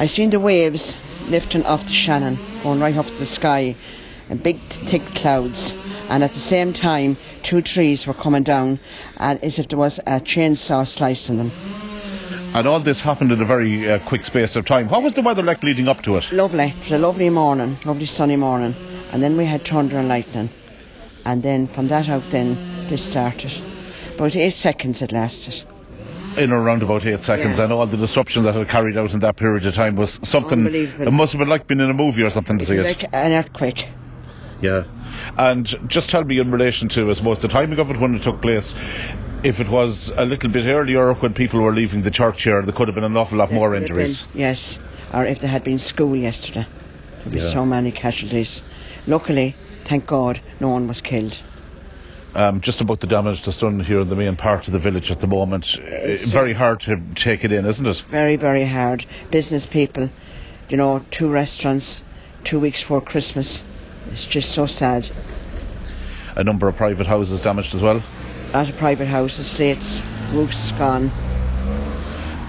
I seen the waves lifting off the Shannon, going right up to the sky, and big thick clouds. And at the same time, two trees were coming down, and as if there was a chainsaw slicing them. And all this happened in a very uh, quick space of time. What was the weather like leading up to it? Lovely. It was a lovely morning, lovely sunny morning. And then we had thunder and lightning. And then from that out, then this started. About eight seconds it lasted. In around about eight seconds, Yeah. and all the disruption that had carried out in that period of time was something. It must have been like being in a movie or something to see It it. like an earthquake. Yeah. And just tell me in relation to, I suppose, the timing of it when it took place. If it was a little bit earlier when people were leaving the church here, there could have been an awful lot more It would have injuries. been- yes. Or if there had been school yesterday. There'd be Yeah. so many casualties. Luckily, thank God, no one was killed. Um, just about the damage that's done here in the main part of the village at the moment. Uh, very hard to take it in, isn't it? Very, very hard. Business people, you know, two restaurants, two weeks before Christmas. It's just so sad. A number of private houses damaged as well. A lot of private houses, slates, roofs gone.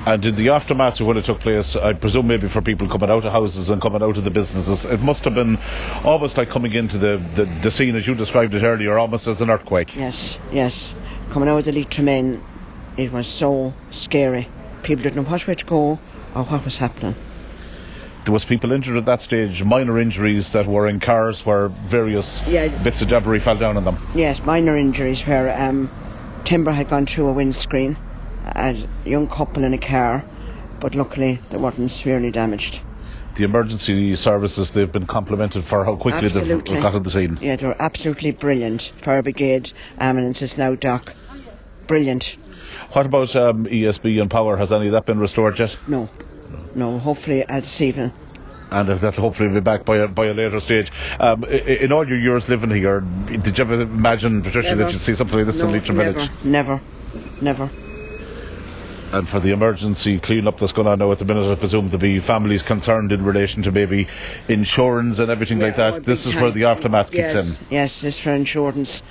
And in the aftermath of when it took place, I presume maybe for people coming out of houses and coming out of the businesses, it must have been almost like coming into the, the, the scene as you described it earlier, almost as an earthquake. Yes, yes. Coming out of the Leitrim Inn, it was so scary. People didn't know what way to go or what was happening. There was people injured at that stage, minor injuries that were in cars where various Yeah. bits of debris fell down on them. Yes, minor injuries where um, timber had gone through a windscreen, a young couple in a car, but luckily they weren't severely damaged. The emergency services, they've been complimented for how quickly Absolutely. they've got to the scene. Yeah, they were absolutely brilliant. Fire brigade, ambulances now, doc. Brilliant. What about um, ESB and power? Has any of that been restored yet? No, no, hopefully uh, this evening. And that'll hopefully be back by a, by a later stage. Um, in all your years living here, did you ever imagine, Patricia, Never. that you'd see something like this in Leitrim Village? never, never. And for the emergency clean-up that's going on now at the minute, I presume there'll be families concerned in relation to maybe insurance and everything like that. oh, This is where the aftermath yes, kicks in. Yes, this for insurance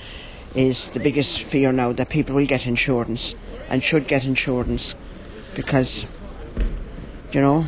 is the biggest fear now that people will get insurance and should get insurance because, you know,